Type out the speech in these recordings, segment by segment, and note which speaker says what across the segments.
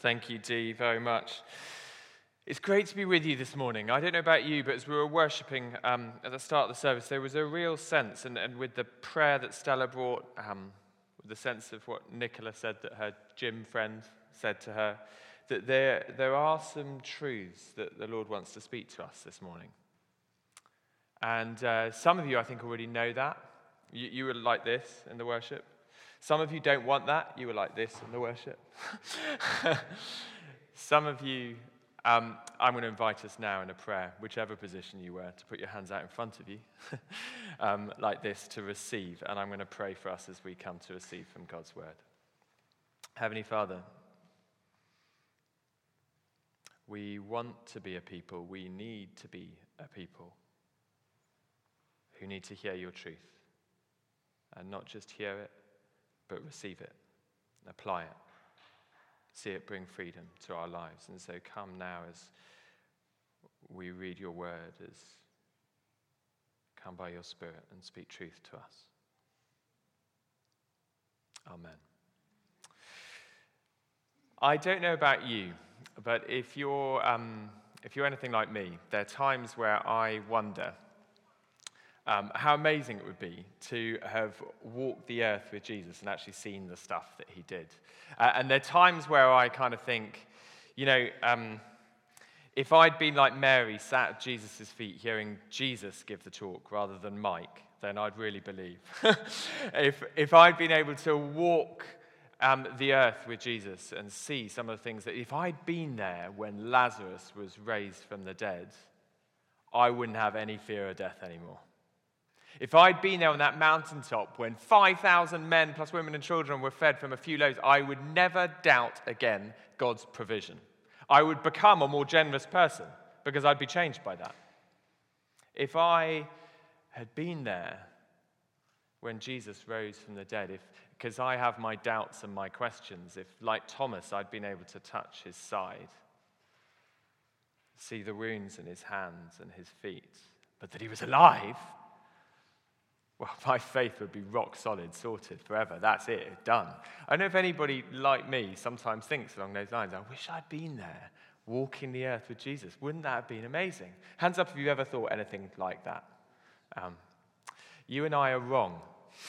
Speaker 1: Thank you, Dee, very much. It's great to be with you this morning. I don't know about you, but as we were worshipping um, at the start of the service, there was a real sense, and, and with the prayer that Stella brought, um, with the sense of what Nicola said that her gym friend said to her, that there, there are some truths that the Lord wants to speak to us this morning. And uh, some of you, I think, already know that. You, you were like this in the worship. Some of you don't want that. You were like this in the worship. Some of you, um, I'm going to invite us now in a prayer, whichever position you were, to put your hands out in front of you, um, like this, to receive. And I'm going to pray for us as we come to receive from God's word. Heavenly Father, we want to be a people, we need to be a people who need to hear your truth. And not just hear it, but receive it, apply it, see it bring freedom to our lives. And so come now as we read your word, as come by your Spirit and speak truth to us. Amen. I don't know about you, but if you're, um, if you're anything like me, there are times where I wonder um, how amazing it would be to have walked the earth with Jesus and actually seen the stuff that he did. Uh, and there are times where I kind of think, you know, um, if I'd been like Mary, sat at Jesus' feet hearing Jesus give the talk rather than Mike, then I'd really believe. if, if I'd been able to walk um, the earth with Jesus and see some of the things that, if I'd been there when Lazarus was raised from the dead, I wouldn't have any fear of death anymore. If I'd been there on that mountaintop when 5,000 men plus women and children were fed from a few loaves, I would never doubt again God's provision. I would become a more generous person because I'd be changed by that. If I had been there when Jesus rose from the dead, because I have my doubts and my questions, if like Thomas I'd been able to touch his side, see the wounds in his hands and his feet, but that he was alive, well, my faith would be rock solid, sorted forever. That's it, done. I don't know if anybody like me sometimes thinks along those lines. I wish I'd been there, walking the earth with Jesus. Wouldn't that have been amazing? Hands up if you've ever thought anything like that. Um, you and I are wrong.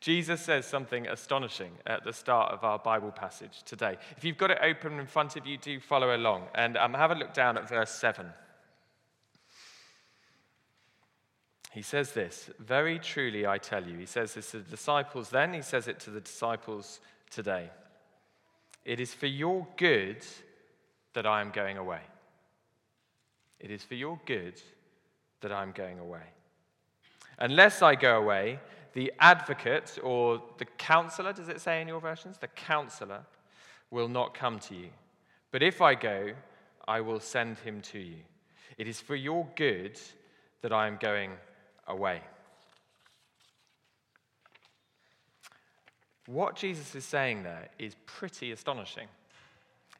Speaker 1: Jesus says something astonishing at the start of our Bible passage today. If you've got it open in front of you, do follow along and um, have a look down at verse 7. He says this Very truly, I tell you. He says this to the disciples then, he says it to the disciples today. It is for your good that I am going away. It is for your good that I am going away. Unless I go away, the advocate or the counselor, does it say in your versions? The counselor will not come to you. But if I go, I will send him to you. It is for your good that I am going away. What Jesus is saying there is pretty astonishing.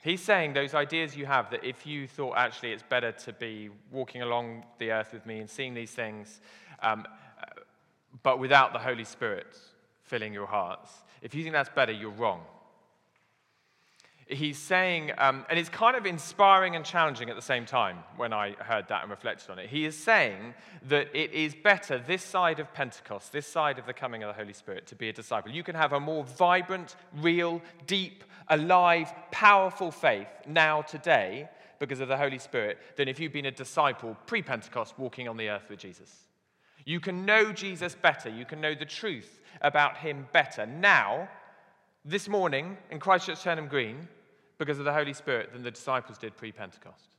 Speaker 1: He's saying those ideas you have that if you thought actually it's better to be walking along the earth with me and seeing these things, um, but without the Holy Spirit filling your hearts, if you think that's better, you're wrong he's saying, um, and it's kind of inspiring and challenging at the same time when I heard that and reflected on it. He is saying that it is better this side of Pentecost, this side of the coming of the Holy Spirit, to be a disciple. You can have a more vibrant, real, deep, alive, powerful faith now, today, because of the Holy Spirit, than if you've been a disciple pre Pentecost walking on the earth with Jesus. You can know Jesus better. You can know the truth about him better now, this morning in Christchurch Turnham Green, because of the Holy Spirit than the disciples did pre Pentecost.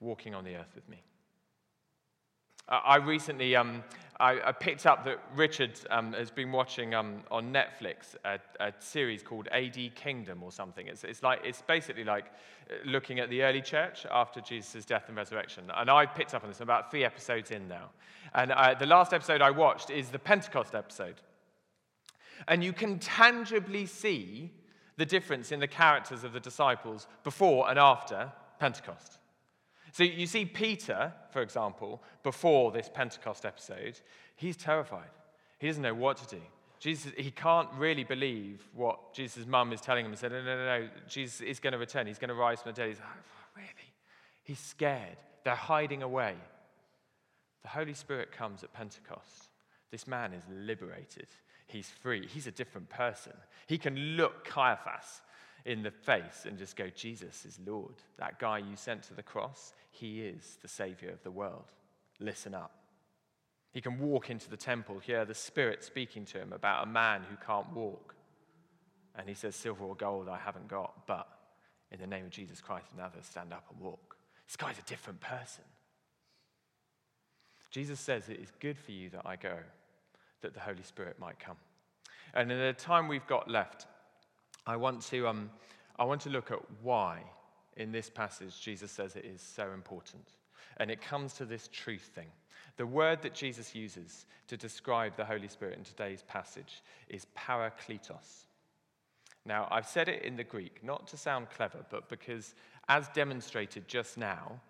Speaker 1: Walking on the earth with me. I recently um, I, I, picked up that Richard um, has been watching um, on Netflix a, a, series called AD Kingdom or something. It's, it's, like, it's basically like uh, looking at the early church after Jesus' death and resurrection. And I picked up on this, I'm about three episodes in now. And uh, the last episode I watched is the Pentecost episode. And you can tangibly see the difference in the characters of the disciples before and after Pentecost. So you see Peter, for example, before this Pentecost episode, he's terrified. He doesn't know what to do. Jesus, he can't really believe what Jesus' mum is telling him He said, no, no, no, no, Jesus is going to return. He's going to rise from the dead. He's like, oh, really? He's scared. They're hiding away. The Holy Spirit comes at Pentecost. This man is liberated. He's free. He's a different person. He can look Caiaphas in the face and just go, Jesus is Lord. That guy you sent to the cross, he is the Savior of the world. Listen up. He can walk into the temple, hear the Spirit speaking to him about a man who can't walk. And he says, Silver or gold I haven't got, but in the name of Jesus Christ and others, stand up and walk. This guy's a different person. Jesus says it is good for you that I go, that the Holy Spirit might come. And in the time we've got left, I want to, um, I want to look at why in this passage Jesus says it is so important. And it comes to this truth thing. The word that Jesus uses to describe the Holy Spirit in today's passage is parakletos. Now, I've said it in the Greek, not to sound clever, but because, as demonstrated just now,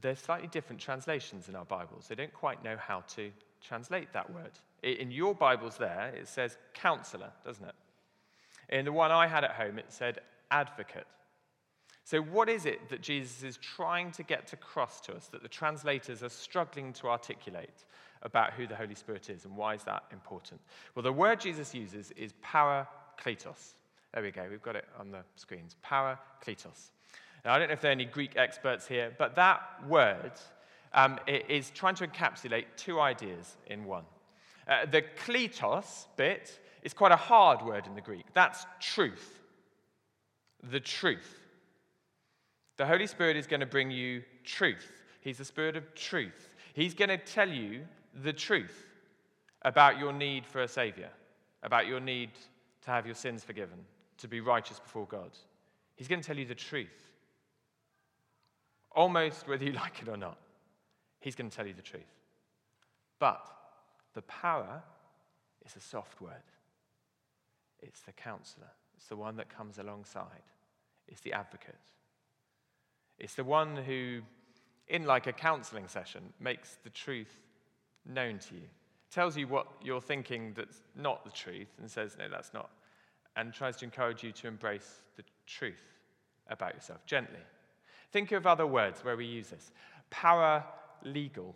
Speaker 1: there's slightly different translations in our Bibles. They don't quite know how to translate that word. In your Bibles, there, it says counselor, doesn't it? In the one I had at home, it said advocate. So, what is it that Jesus is trying to get across to us that the translators are struggling to articulate about who the Holy Spirit is and why is that important? Well, the word Jesus uses is parakletos. There we go, we've got it on the screens. Parakletos. Now, I don't know if there are any Greek experts here, but that word um, is trying to encapsulate two ideas in one. Uh, the kletos bit is quite a hard word in the Greek. That's truth. The truth. The Holy Spirit is going to bring you truth. He's the Spirit of truth. He's going to tell you the truth about your need for a Savior, about your need to have your sins forgiven, to be righteous before God. He's going to tell you the truth. Almost whether you like it or not, He's going to tell you the truth. But the para is a soft word. It's the counselor, it's the one that comes alongside, it's the advocate. It's the one who, in like a counseling session, makes the truth known to you, tells you what you're thinking that's not the truth, and says, no, that's not, and tries to encourage you to embrace the truth about yourself gently. Think of other words where we use this. Paralegal.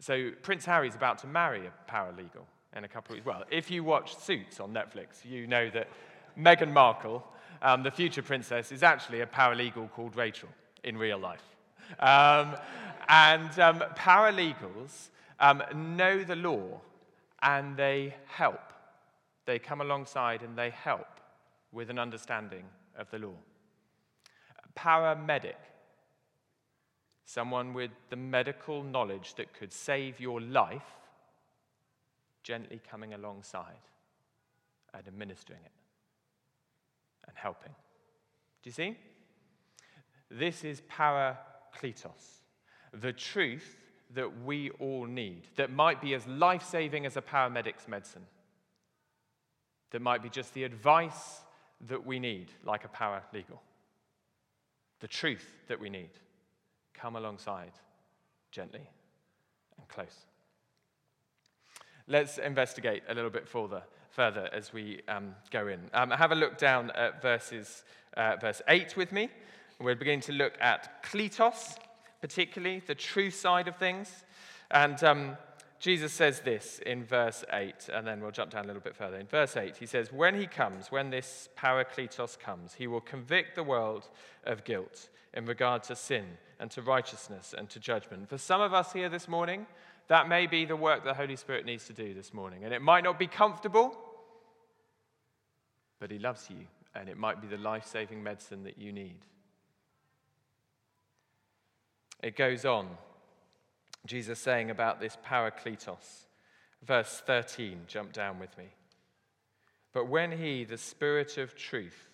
Speaker 1: So Prince Harry's about to marry a paralegal in a couple of weeks. Well, if you watch Suits on Netflix, you know that Meghan Markle um, the future princess is actually a paralegal called Rachel in real life. Um, and um, paralegals um, know the law and they help. They come alongside and they help with an understanding of the law. Paramedic, someone with the medical knowledge that could save your life, gently coming alongside and administering it and helping. Do you see? This is parakletos, the truth that we all need, that might be as life saving as a paramedic's medicine, that might be just the advice that we need, like a paralegal, the truth that we need. Come alongside gently and close. Let's investigate a little bit further further as we um, go in. Um, have a look down at verses, uh, verse 8 with me. We're beginning to look at kletos, particularly the true side of things. And um, Jesus says this in verse 8, and then we'll jump down a little bit further. In verse 8, he says, When he comes, when this parakletos comes, he will convict the world of guilt in regard to sin and to righteousness and to judgment. For some of us here this morning, that may be the work the Holy Spirit needs to do this morning. And it might not be comfortable, but He loves you, and it might be the life saving medicine that you need. It goes on, Jesus saying about this parakletos. Verse 13, jump down with me. But when He, the Spirit of truth,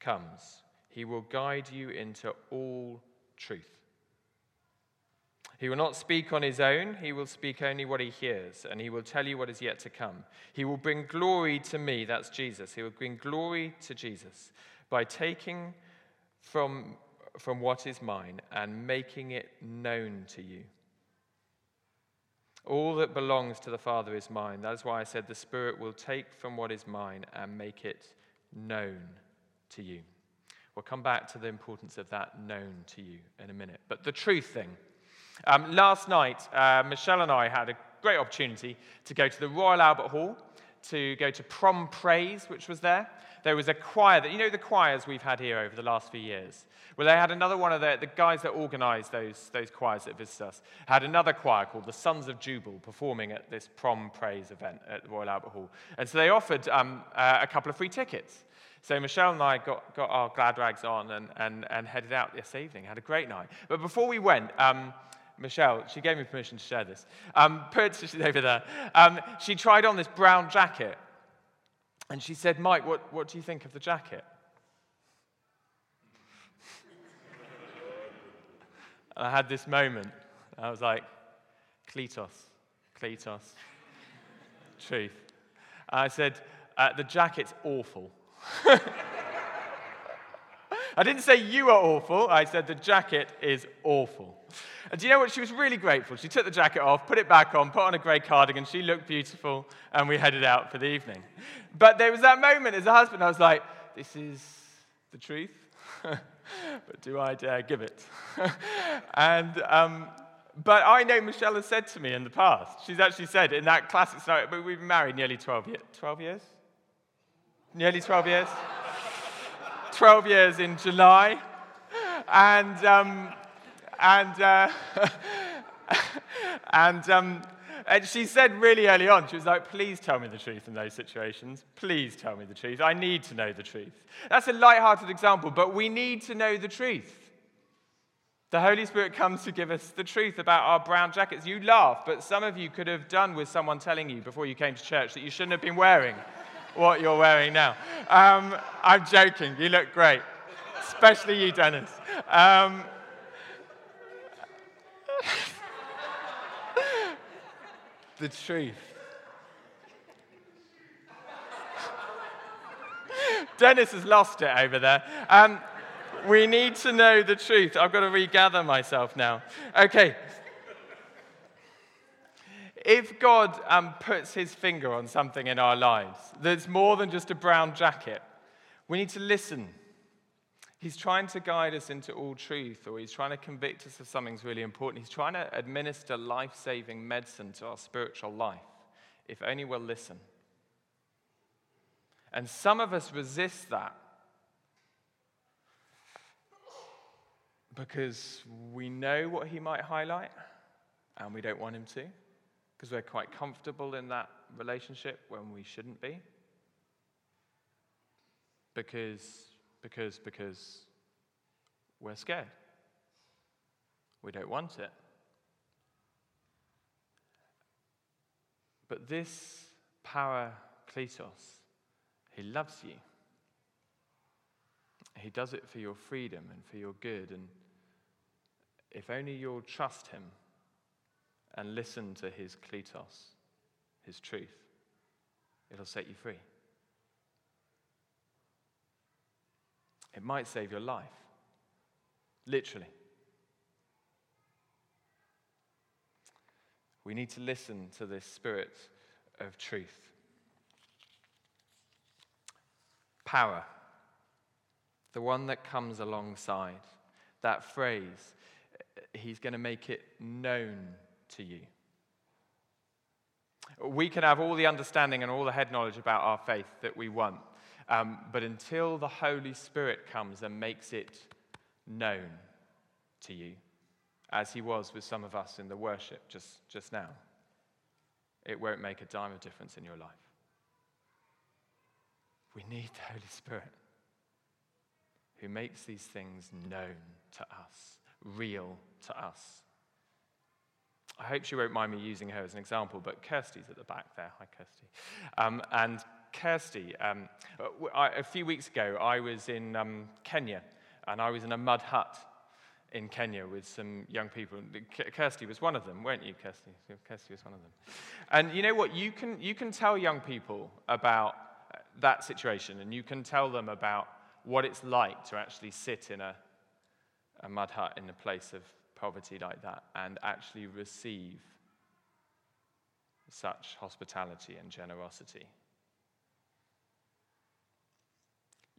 Speaker 1: comes, He will guide you into all truth. He will not speak on his own, he will speak only what he hears, and he will tell you what is yet to come. He will bring glory to me, that's Jesus. He will bring glory to Jesus by taking from, from what is mine and making it known to you. All that belongs to the Father is mine. That is why I said the Spirit will take from what is mine and make it known to you. We'll come back to the importance of that known to you in a minute. But the truth thing. Um, last night, uh, Michelle and I had a great opportunity to go to the Royal Albert Hall to go to prom praise, which was there. There was a choir that, you know, the choirs we've had here over the last few years. Well, they had another one of the, the guys that organized those, those choirs that visit us, had another choir called the Sons of Jubal performing at this prom praise event at the Royal Albert Hall. And so they offered um, uh, a couple of free tickets. So Michelle and I got, got our glad rags on and, and, and headed out this evening. Had a great night. But before we went, um, Michelle, she gave me permission to share this. Um, she's over there. Um, she tried on this brown jacket. And she said, Mike, what, what do you think of the jacket? and I had this moment. I was like, Kletos, Kletos, truth. And I said, uh, the jacket's awful. I didn't say you are awful. I said the jacket is awful. And do you know what? She was really grateful. She took the jacket off, put it back on, put on a grey cardigan. She looked beautiful, and we headed out for the evening. But there was that moment as a husband, I was like, this is the truth, but do I dare give it? and, um, but I know Michelle has said to me in the past, she's actually said in that classic scenario, but we've been married nearly 12 years. 12 years? Nearly 12 years? 12 years in July. And, um, and, uh, and, um, and she said really early on, she was like, please tell me the truth in those situations. Please tell me the truth. I need to know the truth. That's a light-hearted example, but we need to know the truth. The Holy Spirit comes to give us the truth about our brown jackets. You laugh, but some of you could have done with someone telling you before you came to church that you shouldn't have been wearing what you're wearing now. Um, I'm joking. You look great, especially you, Dennis. Um, the truth. Dennis has lost it over there. Um, we need to know the truth. I've got to regather myself now. Okay. If God um, puts his finger on something in our lives that's more than just a brown jacket, we need to listen. He's trying to guide us into all truth, or he's trying to convict us of something's really important. He's trying to administer life saving medicine to our spiritual life, if only we'll listen. And some of us resist that because we know what he might highlight and we don't want him to, because we're quite comfortable in that relationship when we shouldn't be. Because because, because we're scared. We don't want it. But this para, Kletos, he loves you. He does it for your freedom and for your good. And if only you'll trust him and listen to his Kletos, his truth, it'll set you free. It might save your life. Literally. We need to listen to this spirit of truth. Para, the one that comes alongside. That phrase, he's going to make it known to you. We can have all the understanding and all the head knowledge about our faith that we want. Um, but until the Holy Spirit comes and makes it known to you, as he was with some of us in the worship just, just now, it won't make a dime of difference in your life. We need the Holy Spirit who makes these things known to us, real to us. I hope she won't mind me using her as an example, but Kirsty's at the back there. Hi, Kirsty. Um, and Kirsty, um, few weeks ago, I was in um, Kenya, and I was in a mud hut in Kenya with some young people. Kirsty was one of them, weren't you, Kirsty? Kirsty was one of them. And you know what? You can, you can tell young people about that situation, and you can tell them about what it's like to actually sit in a, a mud hut in a place of poverty like that and actually receive such hospitality and generosity.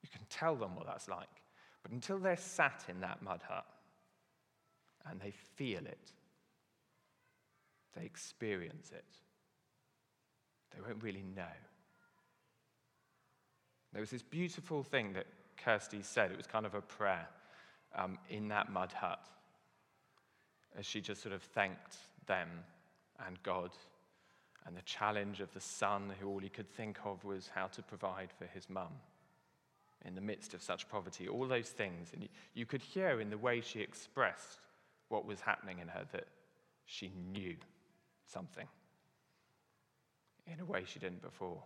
Speaker 1: You can tell them what that's like, but until they're sat in that mud hut and they feel it, they experience it, they won't really know. There was this beautiful thing that Kirsty said. It was kind of a prayer um, in that mud hut as she just sort of thanked them and God and the challenge of the son who all he could think of was how to provide for his mum in the midst of such poverty. All those things. And you could hear in the way she expressed what was happening in her that she knew something in a way she didn't before.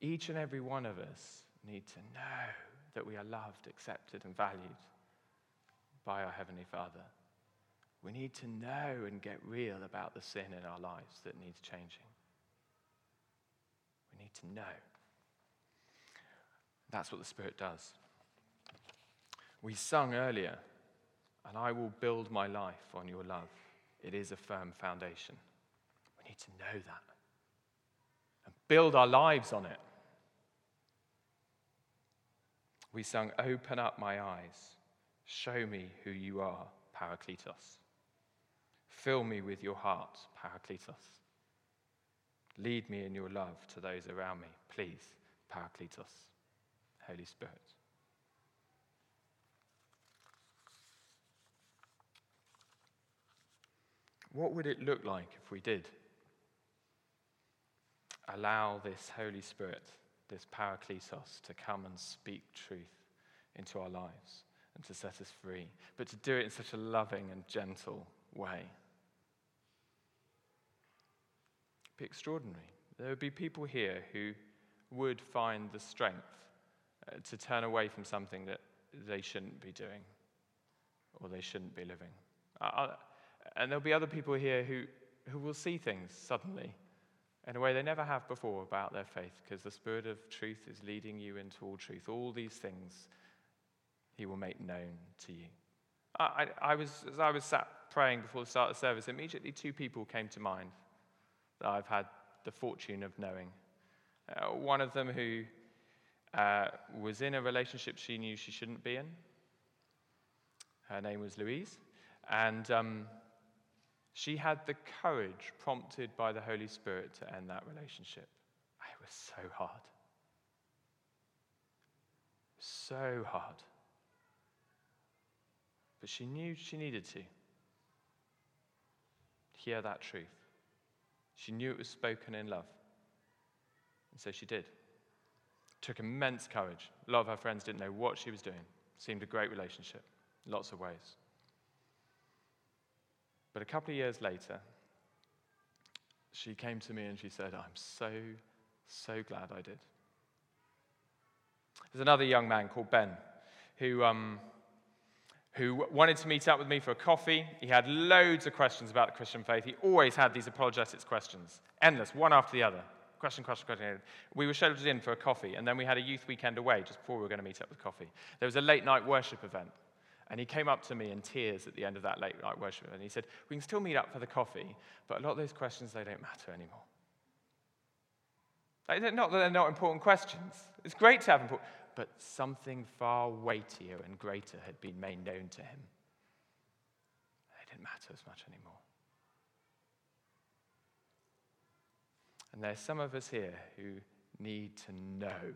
Speaker 1: Each and every one of us need to know that we are loved, accepted, and valued by our Heavenly Father. We need to know and get real about the sin in our lives that needs changing. We need to know. That's what the Spirit does. We sung earlier, and I will build my life on your love. It is a firm foundation. We need to know that and build our lives on it. We sung, Open up my eyes, show me who you are, Parakletos. Fill me with your heart, Parakletos. Lead me in your love to those around me, please, Parakletos, Holy Spirit. What would it look like if we did allow this Holy Spirit, this Parakletos, to come and speak truth into our lives and to set us free, but to do it in such a loving and gentle way? It'd be extraordinary. There would be people here who would find the strength uh, to turn away from something that they shouldn't be doing or they shouldn't be living. And there'll be other people here who, who will see things suddenly in a way they never have before about their faith because the Spirit of truth is leading you into all truth. All these things He will make known to you. I, I, I was, as I was sat praying before the start of the service, immediately two people came to mind that I've had the fortune of knowing. Uh, one of them who uh, was in a relationship she knew she shouldn't be in. Her name was Louise. And um, she had the courage, prompted by the Holy Spirit, to end that relationship. It was so hard. So hard. But she knew she needed to hear that truth. She knew it was spoken in love. And so she did. It took immense courage. A lot of her friends didn't know what she was doing. It seemed a great relationship, lots of ways. But a couple of years later, she came to me and she said, I'm so, so glad I did. There's another young man called Ben who, um, who wanted to meet up with me for a coffee. He had loads of questions about the Christian faith. He always had these apologetics questions, endless, one after the other. Question, question, question. We were scheduled in for a coffee, and then we had a youth weekend away just before we were going to meet up with coffee. There was a late night worship event. And he came up to me in tears at the end of that late night worship, and he said, We can still meet up for the coffee, but a lot of those questions, they don't matter anymore. Not that they're not important questions. It's great to have important, but something far weightier and greater had been made known to him. It didn't matter as much anymore. And there's some of us here who need to know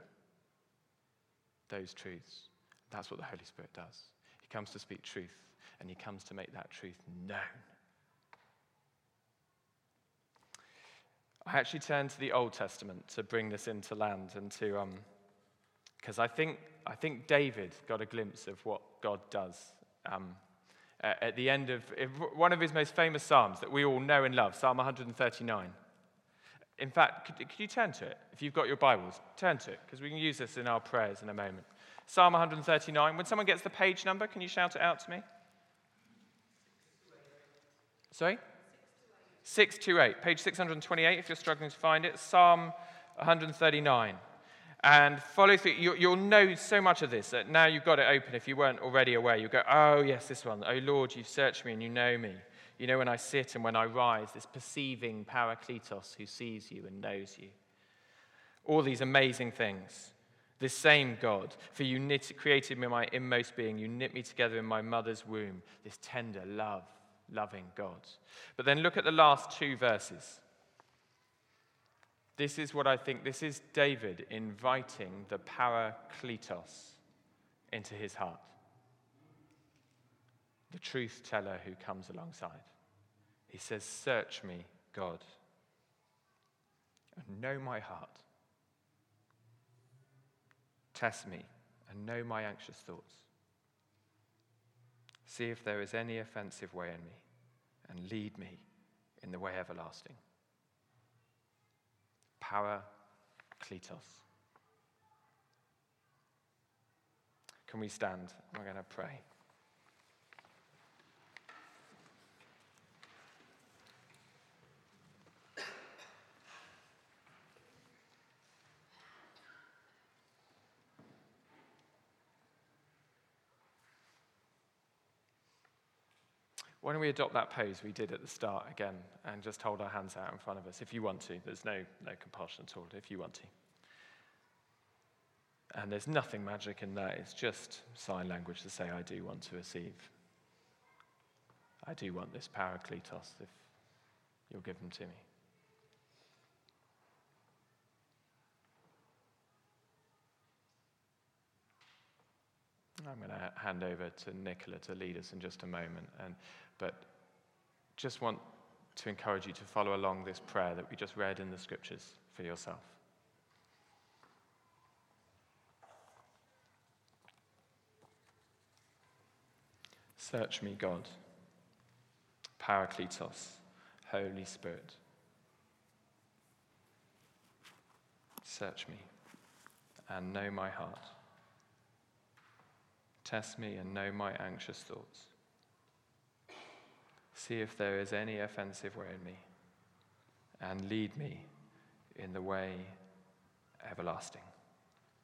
Speaker 1: those truths. That's what the Holy Spirit does He comes to speak truth, and he comes to make that truth known. I actually turned to the Old Testament to bring this into land and to, um, because I, think, I think David got a glimpse of what God does um, at the end of one of his most famous Psalms that we all know and love, Psalm 139. In fact, could, could you turn to it? If you've got your Bibles, turn to it, because we can use this in our prayers in a moment. Psalm 139. When someone gets the page number, can you shout it out to me? Sorry? 628. Page 628, if you're struggling to find it. Psalm 139. And follow through. You, will know so much of this. That now you've got it open if you weren't already aware. You go, oh, yes, this one. Oh, Lord, you've searched me and you know me. You know, when I sit and when I rise, this perceiving Parakletos who sees you and knows you. All these amazing things. This same God, for you knit, created me in my inmost being, you knit me together in my mother's womb. This tender, love, loving God. But then look at the last two verses. This is what I think, this is David inviting the Parakletos into his heart. The truth teller who comes alongside. He says, Search me, God, and know my heart. Test me and know my anxious thoughts. See if there is any offensive way in me, and lead me in the way everlasting. Parakletos. Can we stand? We're going to pray. Why don't we adopt that pose we did at the start again and just hold our hands out in front of us if you want to? There's no, no compulsion at all if you want to. And there's nothing magic in that, it's just sign language to say, I do want to receive. I do want this parakletos if you'll give them to me. I'm going to hand over to Nicola to lead us in just a moment. And, but just want to encourage you to follow along this prayer that we just read in the scriptures for yourself. Search me, God, Parakletos, Holy Spirit. Search me and know my heart. Test me and know my anxious thoughts. See if there is any offensive way in me, and lead me in the way everlasting.